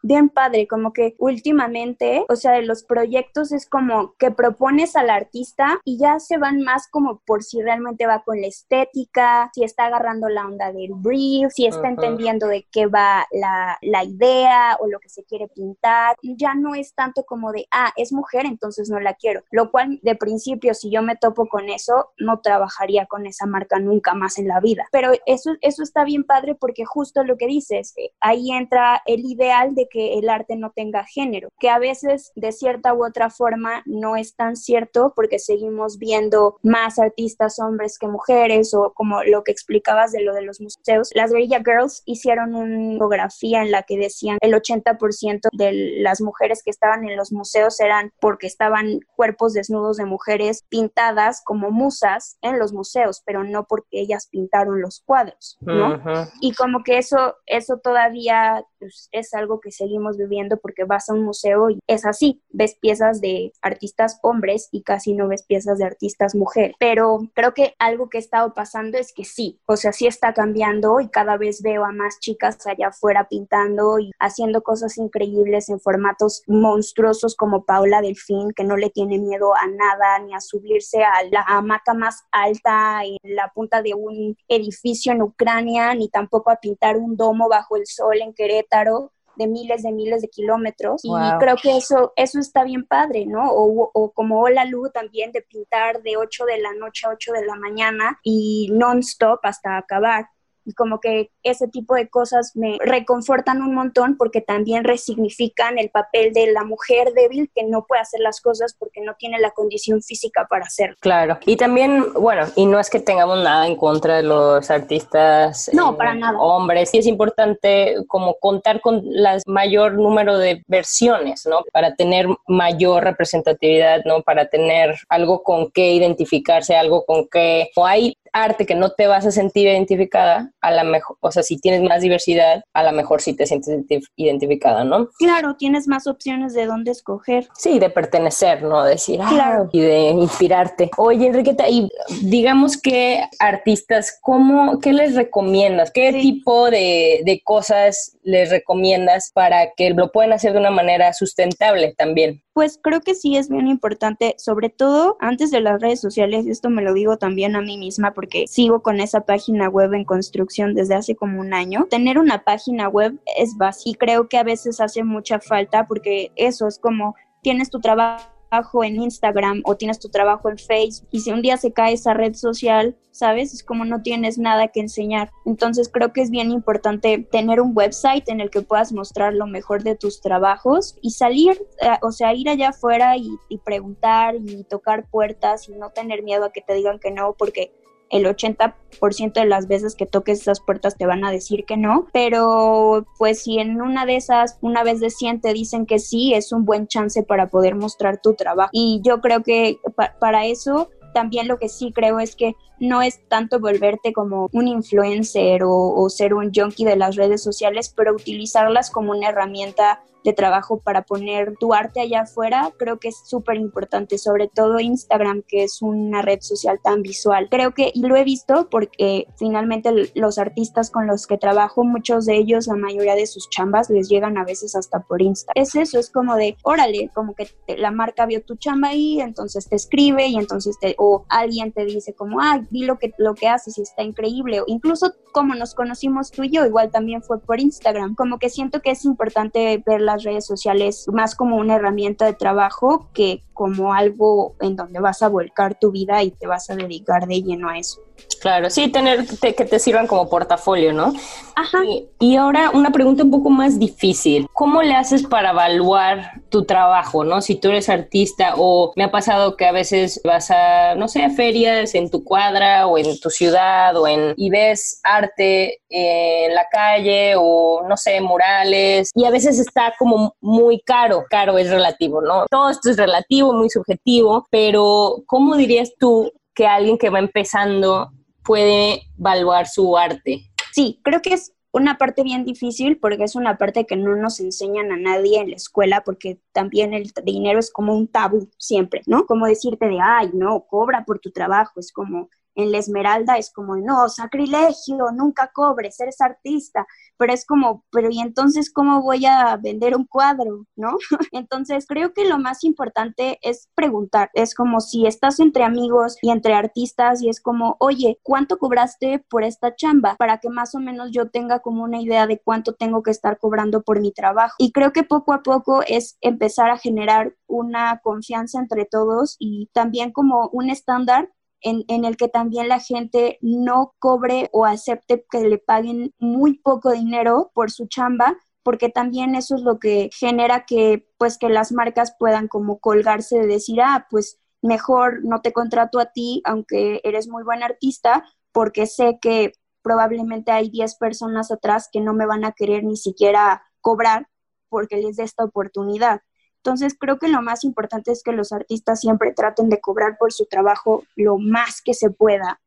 bien, padre, como que últimamente, o sea, de los proyectos es como que propones al artista y ya se van más como por si realmente va con la estética, si está agarrando la onda del brief, si está entendiendo de qué va la, la, idea o lo que se quiere pintar. Ya no es tanto como de, ah, es mujer, entonces no la quiero. Lo cual, de principio, si yo me topo con eso, no trabajaría con esa marca nunca más en la vida. Pero eso, eso está bien padre porque justo lo que dices, eh, ahí entra el ideal de que el arte no tenga género, que a veces de cierta u otra forma no es tan cierto porque seguimos viendo más artistas hombres que mujeres o como lo que explicabas de lo de los museos. Las Guerrilla Girls hicieron una fotografía en la que decían el 80% de las mujeres que estaban en los museos eran porque estaban cuerpos desnudos de mujeres pintadas como musas en los museos, pero no porque ellas pintaron los cuadros, ¿no? Y como que eso, eso todavía pues, es algo que seguimos viviendo porque vas a un museo y es así, ves piezas de artistas hombres y casi no ves piezas de artistas mujeres. Pero creo que algo que ha estado pasando es que sí, o sea, sí está cambiando y cada vez veo a más chicas allá afuera pintando y haciendo cosas increíbles en formatos monstruosos como Paula Delfín, que no le tiene miedo a nada ni a subirse a la hamaca más alta en la punta de un edificio en Ucrania, ni tampoco a pintar un domo bajo el sol en Querétaro de miles de miles de kilómetros. Y creo que eso eso está bien padre, ¿no? O, o como Hola Lu también de pintar de 8 de la noche a 8 de la mañana y non-stop hasta acabar y como que ese tipo de cosas me reconfortan un montón porque también resignifican el papel de la mujer débil que no puede hacer las cosas porque no tiene la condición física para hacerlo. Claro, y también, bueno, y no es que tengamos nada en contra de los artistas no, para nada. hombres, sí es importante como contar con el mayor número de versiones, ¿no? Para tener mayor representatividad, ¿no? Para tener algo con qué identificarse, algo con qué... O hay arte que no te vas a sentir identificada, a la mejor, o sea, si tienes más diversidad, a lo mejor sí te sientes identificada, ¿no? Claro, tienes más opciones de dónde escoger. Sí, de pertenecer, ¿no? Decir, ah, claro. y de inspirarte. Oye, Enriqueta, y digamos que artistas, ¿cómo, qué les recomiendas? ¿Qué tipo de, de cosas les recomiendas para que lo puedan hacer de una manera sustentable también? Pues creo que sí es bien importante, sobre todo antes de las redes sociales, esto me lo digo también a mí misma porque sigo con esa página web en construcción desde hace como un año. Tener una página web es básico y creo que a veces hace mucha falta porque eso es como tienes tu trabajo trabajo en Instagram o tienes tu trabajo en Facebook y si un día se cae esa red social, ¿sabes? Es como no tienes nada que enseñar. Entonces creo que es bien importante tener un website en el que puedas mostrar lo mejor de tus trabajos y salir, eh, o sea, ir allá afuera y, y preguntar y tocar puertas y no tener miedo a que te digan que no, porque el 80% de las veces que toques esas puertas te van a decir que no, pero pues si en una de esas, una vez de 100 te dicen que sí, es un buen chance para poder mostrar tu trabajo. Y yo creo que para eso también lo que sí creo es que no es tanto volverte como un influencer o, ser un junkie de las redes sociales, pero utilizarlas como una herramienta de trabajo para poner tu arte allá afuera, creo que es súper importante, sobre todo Instagram, que es una red social tan visual. Creo que, y lo he visto porque finalmente los artistas con los que trabajo, muchos de ellos, la mayoría de sus chambas les llegan a veces hasta por Insta. Es eso, es como de, órale, como que la marca vio tu chamba ahí, entonces te escribe y entonces te, o alguien te dice como, ay, vi lo que, lo que haces y está increíble, o incluso como nos conocimos tú y yo, igual también fue por Instagram, como que siento que es importante ver las redes sociales más como una herramienta de trabajo que como algo en donde vas a volcar tu vida y te vas a dedicar de lleno a eso. Claro, sí, tener que te sirvan como portafolio, ¿no? Ajá. Y, ahora una pregunta un poco más difícil. ¿Cómo le haces para evaluar tu trabajo, no? Si tú eres artista o me ha pasado que a veces vas a, no sé, a ferias en tu cuadra o en tu ciudad o en y ves arte en la calle o no sé, murales y a veces está como muy caro. Caro es relativo, ¿no? Todo esto es relativo, muy subjetivo, pero ¿cómo dirías tú que alguien que va empezando puede evaluar su arte? Sí, creo que es una parte bien difícil porque es una parte que no nos enseñan a nadie en la escuela porque también el dinero es como un tabú siempre, ¿no? Como decirte de, ay, no, cobra por tu trabajo, es como, en la Esmeralda es como, no, sacrilegio, nunca cobres, eres artista, pero es como, pero ¿y entonces cómo voy a vender un cuadro? ¿No? entonces creo que lo más importante es preguntar, es como si estás entre amigos y entre artistas y es como, oye, ¿cuánto cobraste por esta chamba? Para que más o menos yo tenga como una idea de cuánto tengo que estar cobrando por mi trabajo. Y creo que poco a poco es empezar a generar una confianza entre todos y también como un estándar en, el que también la gente no cobre o acepte que le paguen muy poco dinero por su chamba, porque también eso es lo que genera que pues que las marcas puedan como colgarse de decir, ah, pues mejor no te contrato a ti, aunque eres muy buen artista, porque sé que probablemente hay 10 personas atrás que no me van a querer ni siquiera cobrar porque les dé esta oportunidad. Entonces creo que lo más importante es que los artistas siempre traten de cobrar por su trabajo lo más que se pueda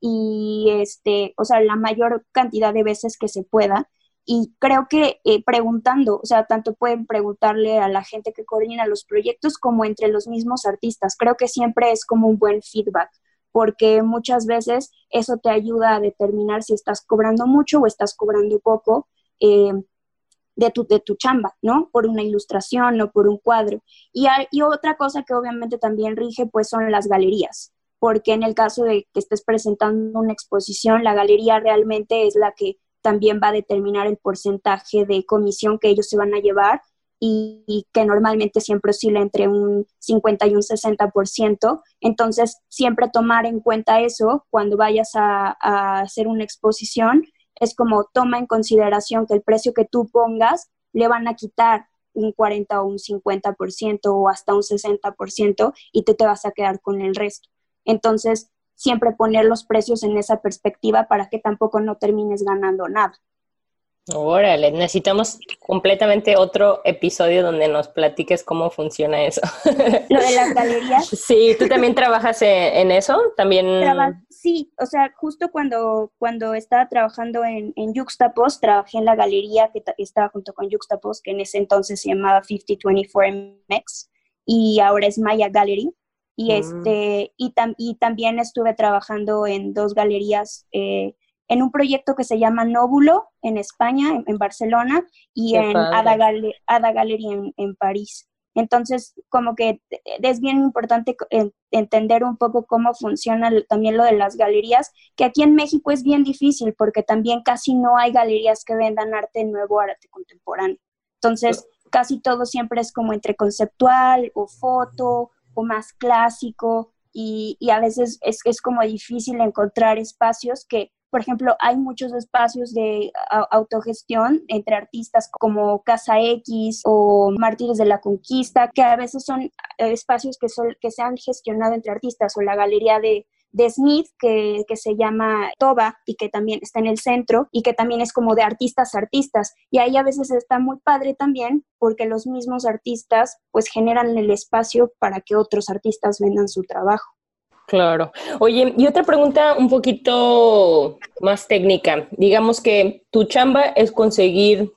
y este, o sea, la mayor cantidad de veces que se pueda. Y creo que eh, preguntando, o sea, tanto pueden preguntarle a la gente que coordina los proyectos como entre los mismos artistas. Creo que siempre es como un buen feedback, porque muchas veces eso te ayuda a determinar si estás cobrando mucho o estás cobrando poco. Eh, de tu, de tu chamba, ¿no? Por una ilustración o por un cuadro. Y, y otra cosa que obviamente también rige, pues son las galerías, porque en el caso de que estés presentando una exposición, la galería realmente es la que también va a determinar el porcentaje de comisión que ellos se van a llevar y, que normalmente siempre oscila entre un 50 y un 60%. Entonces, siempre tomar en cuenta eso cuando vayas a, a hacer una exposición es como toma en consideración que el precio que tú pongas le van a quitar un 40 o un 50% o hasta un 60% y tú te vas a quedar con el resto. Entonces, siempre poner los precios en esa perspectiva para que tampoco no termines ganando nada. Órale, necesitamos completamente otro episodio donde nos platiques cómo funciona eso. Lo de las galerías. Sí, ¿tú también trabajas en eso? También. Sí, o sea, justo cuando, cuando estaba trabajando en, en Juxtapost, trabajé en la galería que estaba junto con Juxtapost, que en ese entonces se llamaba 5024 MX y ahora es Maya Gallery. Y, mm. este, y, y también estuve trabajando en dos galerías. Eh, en un proyecto que se llama Nóbulo en España, en, Barcelona, y en Ada, Gallery en, París. Entonces, como que es bien importante entender un poco cómo funciona también lo de las galerías, que aquí en México es bien difícil porque también casi no hay galerías que vendan arte nuevo, arte contemporáneo. Entonces, casi todo siempre es como entre conceptual o foto o más clásico y, a veces es, es como difícil encontrar espacios que por ejemplo, hay muchos espacios de autogestión entre artistas como Casa X o Mártires de la Conquista, que a veces son espacios que, son, que se han gestionado entre artistas, o la Galería de, Smith, que, que, se llama Toba y que también está en el centro y que también es como de artistas artistas. Y ahí a veces está muy padre también porque los mismos artistas pues generan el espacio para que otros artistas vendan su trabajo. Claro. Oye, y otra pregunta un poquito más técnica. Digamos que tu chamba es conseguir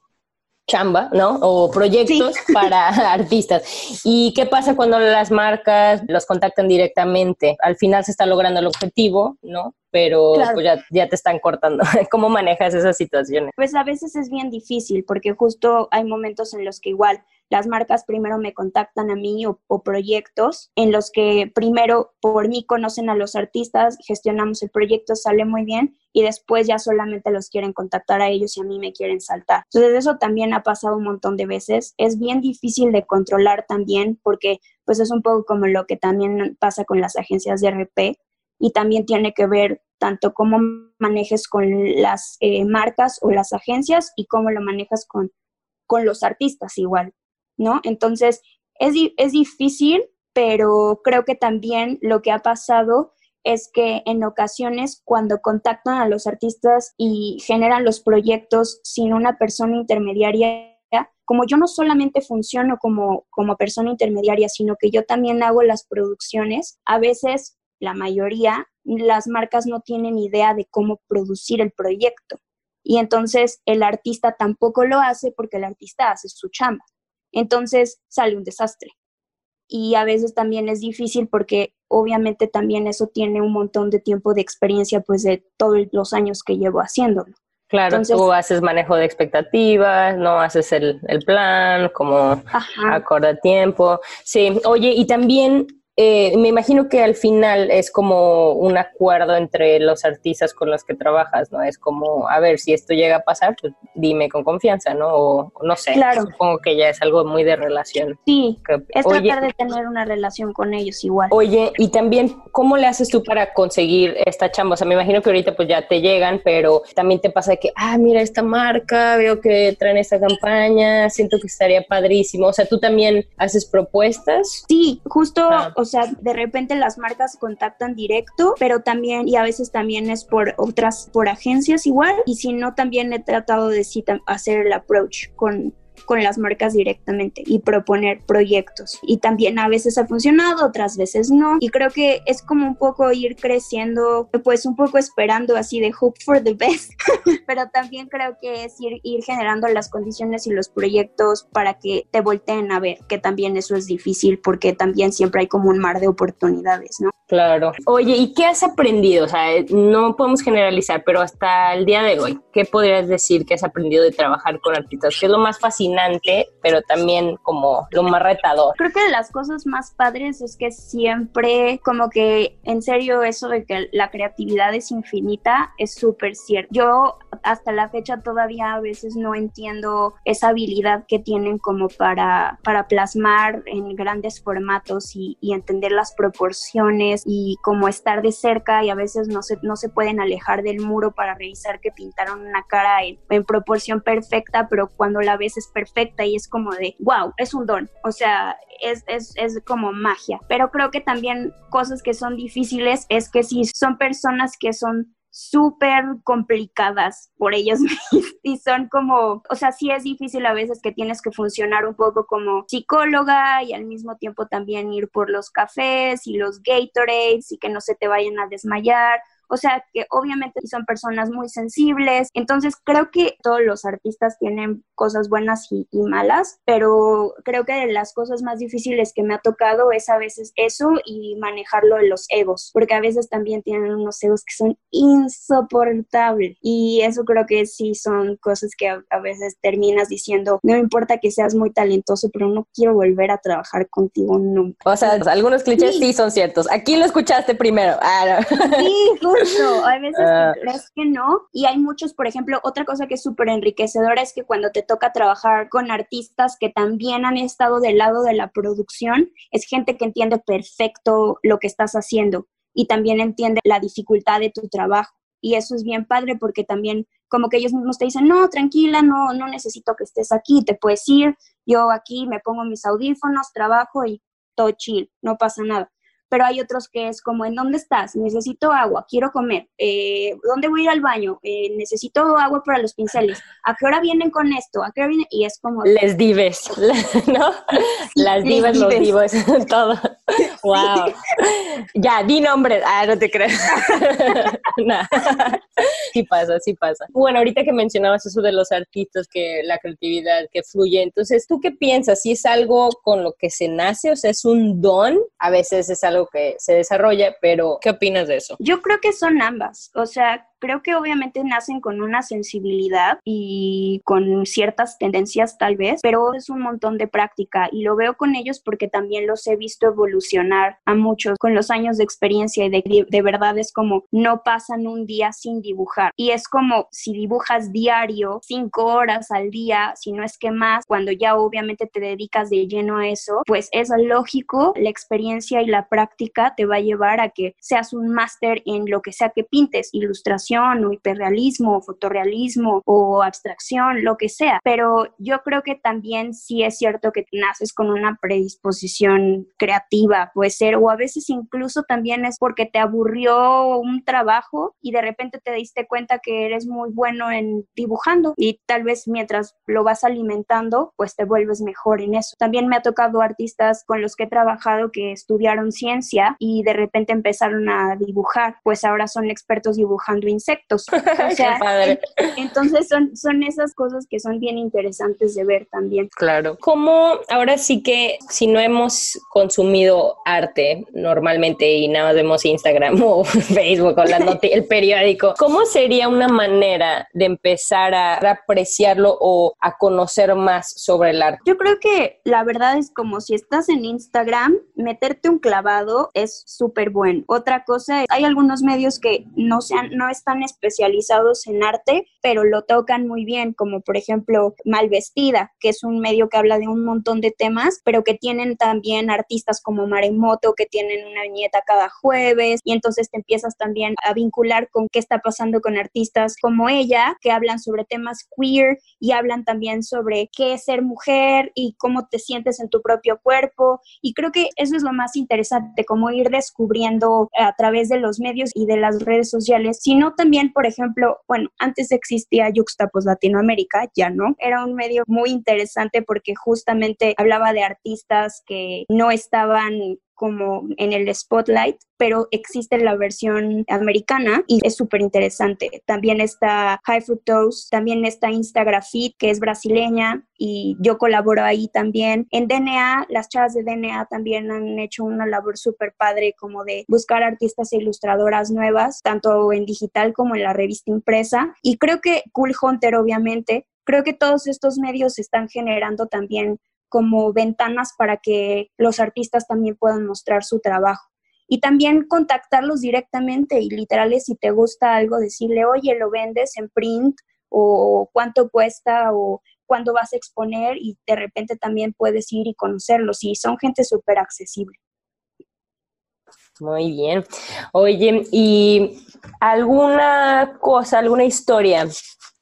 chamba, ¿no? O proyectos para artistas. ¿Y qué pasa cuando las marcas los contactan directamente? Al final se está logrando el objetivo, ¿no? Pero pues ya, ya te están cortando. ¿Cómo manejas esas situaciones? Pues a veces es bien difícil porque justo hay momentos en los que igual las marcas primero me contactan a mí o, proyectos en los que primero por mí conocen a los artistas, gestionamos el proyecto, sale muy bien y después ya solamente los quieren contactar a ellos y a mí me quieren saltar. Entonces eso también ha pasado un montón de veces. Es bien difícil de controlar también porque pues es un poco como lo que también pasa con las agencias de RP y también tiene que ver tanto cómo manejes con las eh, marcas o las agencias y cómo lo manejas con, con los artistas igual. ¿No? Entonces, es, es difícil, pero creo que también lo que ha pasado es que en ocasiones cuando contactan a los artistas y generan los proyectos sin una persona intermediaria, como yo no solamente funciono como, como persona intermediaria, sino que yo también hago las producciones, a veces, la mayoría, las marcas no tienen idea de cómo producir el proyecto. Y entonces el artista tampoco lo hace porque el artista hace su chamba. Entonces sale un desastre. Y a veces también es difícil porque obviamente también eso tiene un montón de tiempo de experiencia pues de todos los años que llevo haciéndolo. Claro, tú haces manejo de expectativas, no haces el, plan, como acorda tiempo. Sí, oye, y también eh, me imagino que al final es como un acuerdo entre los artistas con los que trabajas, ¿no? Es como, a ver, si esto llega a pasar, pues dime con confianza, ¿no? O no sé, claro. supongo que ya es algo muy de relación. Sí, es tratar de tener una relación con ellos igual. Oye, y también, ¿cómo le haces tú para conseguir esta chamba? O sea, me imagino que ahorita pues ya te llegan, pero también te pasa de que, ah, mira esta marca, veo que traen esta campaña, siento que estaría padrísimo. O sea, ¿tú también haces propuestas? Sí, justo, ah o sea, de repente las marcas contactan directo, pero también, y a veces también es por otras, por agencias igual, y si no, también he tratado de hacer el approach con con las marcas directamente y proponer proyectos. Y también a veces ha funcionado, otras veces no. Y creo que es como un poco ir creciendo, pues un poco esperando así de hope for the best, pero también creo que es ir, ir generando las condiciones y los proyectos para que te volteen a ver, que también eso es difícil porque también siempre hay como un mar de oportunidades, ¿no? Claro. Oye, ¿y qué has aprendido? O sea, no podemos generalizar, pero hasta el día de hoy, ¿qué podrías decir que has aprendido de trabajar con artistas? ¿Qué es lo más fascinante, pero también como lo más retador? Creo que de las cosas más padres es que siempre, como que en serio, eso de que la creatividad es infinita es súper cierto. Yo hasta la fecha todavía a veces no entiendo esa habilidad que tienen como para, para plasmar en grandes formatos y, entender las proporciones y como estar de cerca y a veces no se, no se pueden alejar del muro para revisar que pintaron una cara en, proporción perfecta, pero cuando la ves es perfecta y es como de, wow, es un don. O sea, es, es, es, como magia. Pero creo que también cosas que son difíciles es que si son personas que son súper complicadas por mismos y son como, o sea, sí es difícil a veces que tienes que funcionar un poco como psicóloga y al mismo tiempo también ir por los cafés y los Gatorades y que no se te vayan a desmayar o sea, que obviamente son personas muy sensibles. Entonces, creo que todos los artistas tienen cosas buenas y, malas, pero creo que de las cosas más difíciles que me ha tocado es a veces eso y manejarlo de los egos, porque a veces también tienen unos egos que son insoportables. Y eso creo que sí son cosas que a, veces terminas diciendo, no importa que seas muy talentoso, pero no quiero volver a trabajar contigo nunca. O sea, algunos clichés sí, son ciertos. Aquí lo escuchaste primero. Ah, Sí, no, hay veces que ah. crees que no. Y hay muchos, por ejemplo, otra cosa que es súper enriquecedora es que cuando te toca trabajar con artistas que también han estado del lado de la producción, es gente que entiende perfecto lo que estás haciendo y también entiende la dificultad de tu trabajo. Y eso es bien padre porque también como que ellos mismos te dicen, no, tranquila, no, no necesito que estés aquí, te puedes ir, yo aquí me pongo mis audífonos, trabajo y todo chill, no pasa nada pero hay otros que es como, ¿en dónde estás? Necesito agua, quiero comer, eh, ¿dónde voy a ir al baño? Eh, necesito agua para los pinceles, ¿a qué hora vienen con esto? ¿A qué hora vienen? Y es como... Les dives, ¿no? Las divas, los divos, todo. Wow. Ya, di nombres. Ah, no te crees. Sí pasa, sí pasa. Bueno, ahorita que mencionabas eso de los artistas, que la creatividad que fluye, entonces, ¿tú qué piensas? ¿Si es algo con lo que se nace? O sea, ¿es un don? A veces es algo que se desarrolla, pero ¿qué opinas de eso? Yo creo que son ambas. O sea, creo que obviamente nacen con una sensibilidad y con ciertas tendencias tal vez, pero es un montón de práctica y lo veo con ellos porque también los he visto evolucionar a muchos. Con los años de experiencia y de, de verdad es como no pasan un día sin dibujar y es como si dibujas diario cinco horas al día, si no es que más, cuando ya obviamente te dedicas de lleno a eso, pues es lógico, la experiencia y la práctica te va a llevar a que seas un máster en lo que sea que pintes, ilustración, o hiperrealismo, o fotorrealismo o abstracción, lo que sea. Pero yo creo que también sí es cierto que naces con una predisposición creativa, puede ser, o a veces incluso también es porque te aburrió un trabajo y de repente te diste cuenta que eres muy bueno en dibujando y tal vez mientras lo vas alimentando, pues te vuelves mejor en eso. También me ha tocado artistas con los que he trabajado que estudiaron ciencia y de repente empezaron a dibujar, pues ahora son expertos dibujando insectos. O sea, entonces son, son esas cosas que son bien interesantes de ver también. Claro. ¿Cómo ahora sí que si no hemos consumido arte normalmente y nada más vemos Instagram o Facebook o la el periódico, ¿cómo sería una manera de empezar a apreciarlo o a conocer más sobre el arte? Yo creo que la verdad es como si estás en Instagram, meterte un clavado es súper bueno. Otra cosa, hay algunos medios que no sean, no están especializados en arte, pero lo tocan muy bien, como por ejemplo Malvestida, que es un medio que habla de un montón de temas, pero que tienen también artistas como Maremoto, que tienen una viñeta cada jueves, y entonces te empiezas también a vincular con qué está pasando con artistas como ella, que hablan sobre temas queer y hablan también sobre qué es ser mujer y cómo te sientes en tu propio cuerpo. Y creo que eso es lo más interesante, como ir descubriendo a través de los medios y de las redes sociales, sino también, por ejemplo, bueno, antes existía Yuxtapos Latinoamérica, ya no. Era un medio muy interesante porque justamente hablaba de artistas que no estaban como en el spotlight, pero existe la versión americana y es súper interesante. También está High Fructose, también está Instagrafit, que es brasileña y yo colaboro ahí también. En DNA, las chavas de DNA también han hecho una labor súper padre como de buscar artistas e ilustradoras nuevas, tanto en digital como en la revista impresa. Y creo que Cool Hunter, obviamente, creo que todos estos medios están generando también como ventanas para que los artistas también puedan mostrar su trabajo. Y también contactarlos directamente y literales si te gusta algo, decirle, oye, lo vendes en print o cuánto cuesta o cuándo vas a exponer y de repente también puedes ir y conocerlos y son gente súper accesible. Muy bien. Oye, ¿y alguna cosa, alguna historia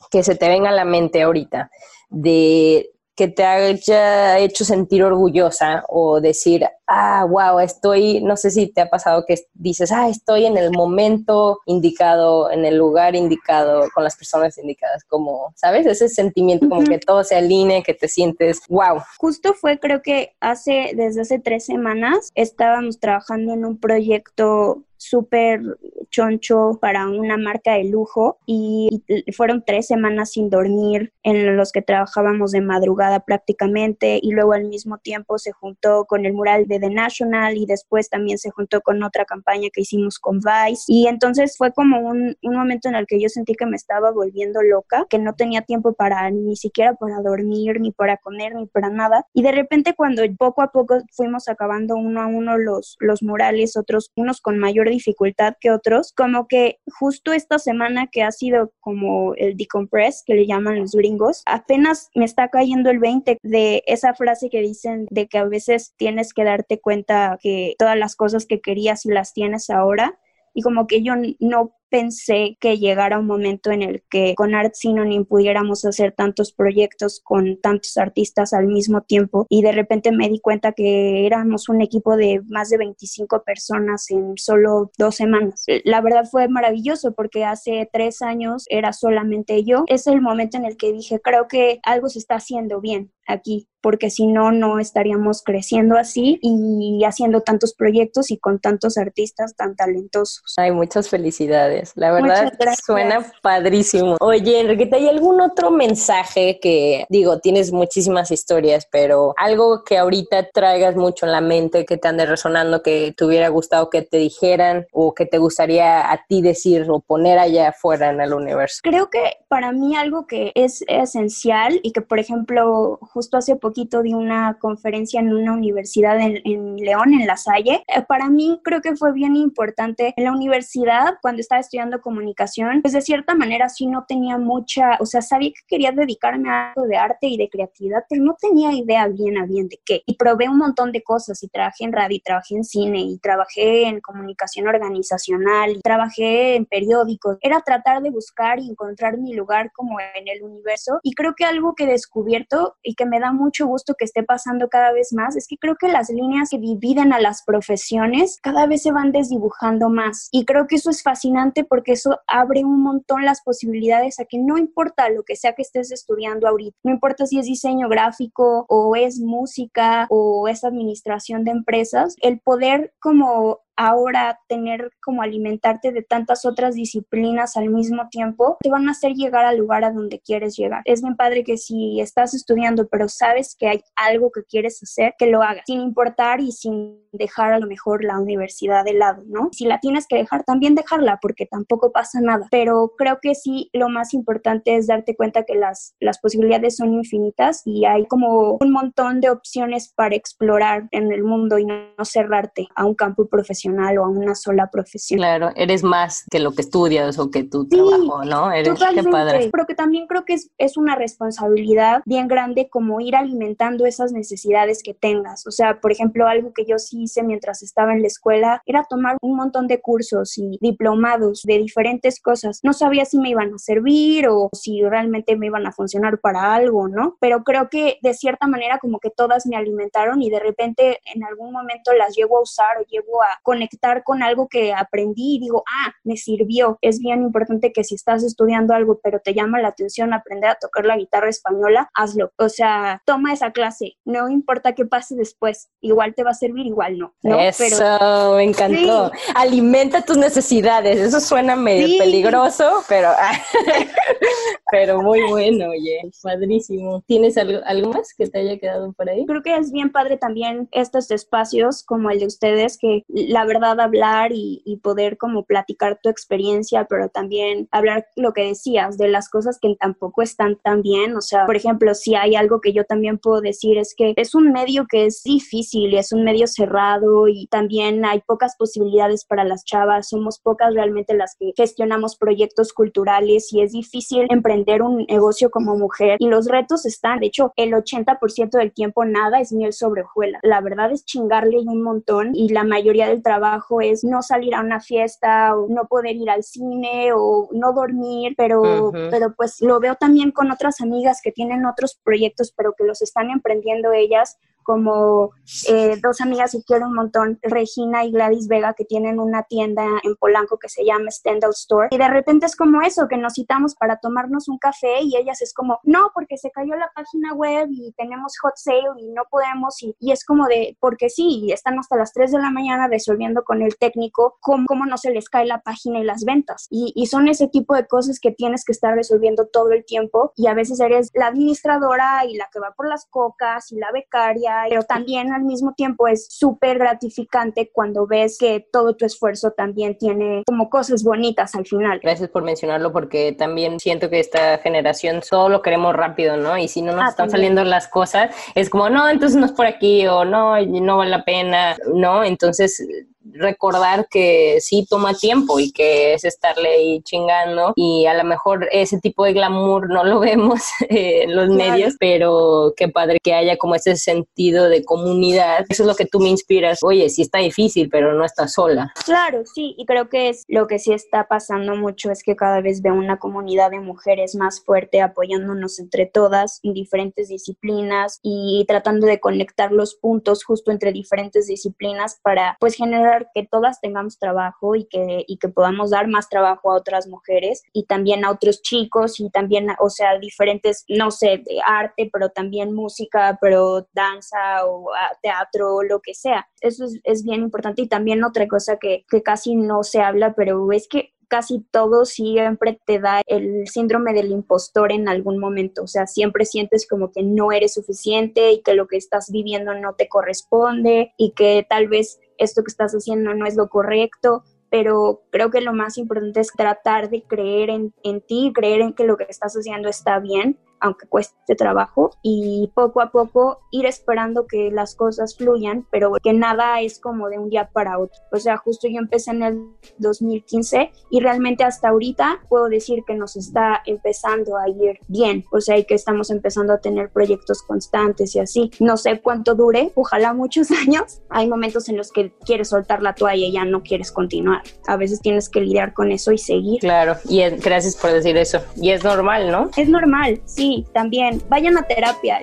que se te venga a la mente ahorita de que te haya hecho sentir orgullosa o decir, ah, wow, estoy, no sé si te ha pasado que dices, ah, estoy en el momento indicado, en el lugar indicado, con las personas indicadas, como, ¿sabes? Ese sentimiento como que todo se alinee, que te sientes, wow. Justo fue, creo que hace, desde hace tres semanas, estábamos trabajando en un proyecto súper choncho para una marca de lujo y fueron tres semanas sin dormir en los que trabajábamos de madrugada prácticamente y luego al mismo tiempo se juntó con el mural de The National y después también se juntó con otra campaña que hicimos con Vice. Y entonces fue como un, un momento en el que yo sentí que me estaba volviendo loca, que no tenía tiempo para ni siquiera para dormir, ni para comer, ni para nada. Y de repente cuando poco a poco fuimos acabando uno a uno los, los murales, otros unos con mayor dificultad que otros, como que justo esta semana que ha sido como el decompress, que le llaman los gringos, apenas me está cayendo el 20 de esa frase que dicen de que a veces tienes que darte cuenta que todas las cosas que querías las tienes ahora y como que yo no pensé que llegara un momento en el que con Art Synonym pudiéramos hacer tantos proyectos con tantos artistas al mismo tiempo y de repente me di cuenta que éramos un equipo de más de 25 personas en solo dos semanas. La verdad fue maravilloso porque hace tres años era solamente yo. Es el momento en el que dije, creo que algo se está haciendo bien aquí porque si no, no estaríamos creciendo así y haciendo tantos proyectos y con tantos artistas tan talentosos. Hay muchas felicidades, la verdad suena padrísimo. Oye, Enriqueta, ¿hay algún otro mensaje que, digo, tienes muchísimas historias, pero algo que ahorita traigas mucho en la mente, que te ande resonando, que te hubiera gustado que te dijeran o que te gustaría a ti decir o poner allá afuera en el universo? Creo que para mí algo que es esencial y que, por ejemplo, justo hace poquito de una conferencia en una universidad en, León, en La Salle. Eh, para mí creo que fue bien importante en la universidad, cuando estaba estudiando comunicación, pues de cierta manera sí no tenía mucha, o sea, sabía que quería dedicarme a algo de arte y de creatividad, pero no tenía idea bien a bien de qué. Y probé un montón de cosas y trabajé en radio, y trabajé en cine y trabajé en comunicación organizacional y trabajé en periódicos. Era tratar de buscar y encontrar mi lugar como en el universo y creo que algo que he descubierto y que me da mucho gusto que esté pasando cada vez más es que creo que las líneas que dividen a las profesiones cada vez se van desdibujando más. Y creo que eso es fascinante porque eso abre un montón las posibilidades a que no importa lo que sea que estés estudiando ahorita, no importa si es diseño gráfico o es música o es administración de empresas, el poder como ahora tener como alimentarte de tantas otras disciplinas al mismo tiempo, te van a hacer llegar al lugar a donde quieres llegar. Es bien padre que si estás estudiando pero sabes que hay algo que quieres hacer, que lo hagas, sin importar y sin dejar a lo mejor la universidad de lado, ¿no? Si la tienes que dejar, también dejarla porque tampoco pasa nada. Pero creo que sí, lo más importante es darte cuenta que las, las posibilidades son infinitas y hay como un montón de opciones para explorar en el mundo y no cerrarte a un campo profesional o a una sola profesión. Claro, eres más que lo que estudias o que tu trabajo, ¿no? Eres qué padre. Pero que también creo que es, es una responsabilidad bien grande como ir alimentando esas necesidades que tengas. O sea, por ejemplo, algo que yo sí hice mientras estaba en la escuela era tomar un montón de cursos y diplomados de diferentes cosas. No sabía si me iban a servir o si realmente me iban a funcionar para algo, ¿no? Pero creo que de cierta manera como que todas me alimentaron y de repente en algún momento las llevo a usar o llevo a con conectar con algo que aprendí y digo, ah, me sirvió. Es bien importante que si estás estudiando algo, pero te llama la atención aprender a tocar la guitarra española, hazlo. O sea, toma esa clase, no importa qué pase después, igual te va a servir, igual no. Eso, me encantó. Alimenta tus necesidades, eso suena medio peligroso, pero, pero muy bueno, oye, padrísimo. ¿Tienes algo, algo más que te haya quedado por ahí? Creo que es bien padre también estos espacios como el de ustedes, que la verdad hablar y, poder como platicar tu experiencia, pero también hablar lo que decías de las cosas que tampoco están tan bien. O sea, por ejemplo, si hay algo que yo también puedo decir es que es un medio que es difícil y es un medio cerrado y también hay pocas posibilidades para las chavas. Somos pocas realmente las que gestionamos proyectos culturales y es difícil emprender un negocio como mujer y los retos están. De hecho, el 80% del tiempo nada es miel sobre hojuelas. La verdad es chingarle un montón y la mayoría del trabajo es no salir a una fiesta o no poder ir al cine o no dormir, pero, pero pues lo veo también con otras amigas que tienen otros proyectos, pero que los están emprendiendo ellas como eh, dos amigas que quiero un montón, Regina y Gladys Vega, que tienen una tienda en Polanco que se llama Stendhal Store. Y de repente es como eso, que nos citamos para tomarnos un café y ellas es como, no, porque se cayó la página web y tenemos hot sale y no podemos. Y, y es como de, porque sí, están hasta las 3 de la mañana resolviendo con el técnico cómo, cómo no se les cae la página y las ventas. Y, y son ese tipo de cosas que tienes que estar resolviendo todo el tiempo y a veces eres la administradora y la que va por las cocas y la becaria pero también al mismo tiempo es súper gratificante cuando ves que todo tu esfuerzo también tiene como cosas bonitas al final. Gracias por mencionarlo porque también siento que esta generación solo lo queremos rápido, ¿no? Y si no nos ah, están saliendo las cosas, es como, no, entonces no es por aquí o no, no vale la pena, ¿no? Entonces recordar que sí toma tiempo y que es estarle ahí chingando y a lo mejor ese tipo de glamour no lo vemos en los medios, pero qué padre que haya como ese sentido de comunidad. Eso es lo que tú me inspiras. Oye, sí está difícil, pero no estás sola. Claro, sí, y creo que es lo que sí está pasando mucho es que cada vez veo una comunidad de mujeres más fuerte apoyándonos entre todas en diferentes disciplinas y tratando de conectar los puntos justo entre diferentes disciplinas para pues generar que todas tengamos trabajo y que, y que podamos dar más trabajo a otras mujeres y también a otros chicos y también, o sea, diferentes, no sé, de arte, pero también música, pero danza o ah, teatro, lo que sea. Eso es, es bien importante. Y también otra cosa que, que casi no se habla, pero es que casi todo siempre te da el síndrome del impostor en algún momento, o sea, siempre sientes como que no eres suficiente y que lo que estás viviendo no te corresponde y que tal vez esto que estás haciendo no es lo correcto, pero creo que lo más importante es tratar de creer en, en ti, creer en que lo que estás haciendo está bien aunque cueste trabajo, y poco a poco ir esperando que las cosas fluyan, pero que nada es como de un día para otro. O sea, justo yo empecé en el 2015 y realmente hasta ahorita puedo decir que nos está empezando a ir bien, o sea, y que estamos empezando a tener proyectos constantes y así. No sé cuánto dure, ojalá muchos años. Hay momentos en los que quieres soltar la toalla y ya no quieres continuar. A veces tienes que lidiar con eso y seguir. Claro, y gracias por decir eso. Y es normal, ¿no? Es normal, sí también. Vayan a terapia.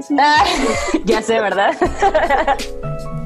ya sé, ¿verdad?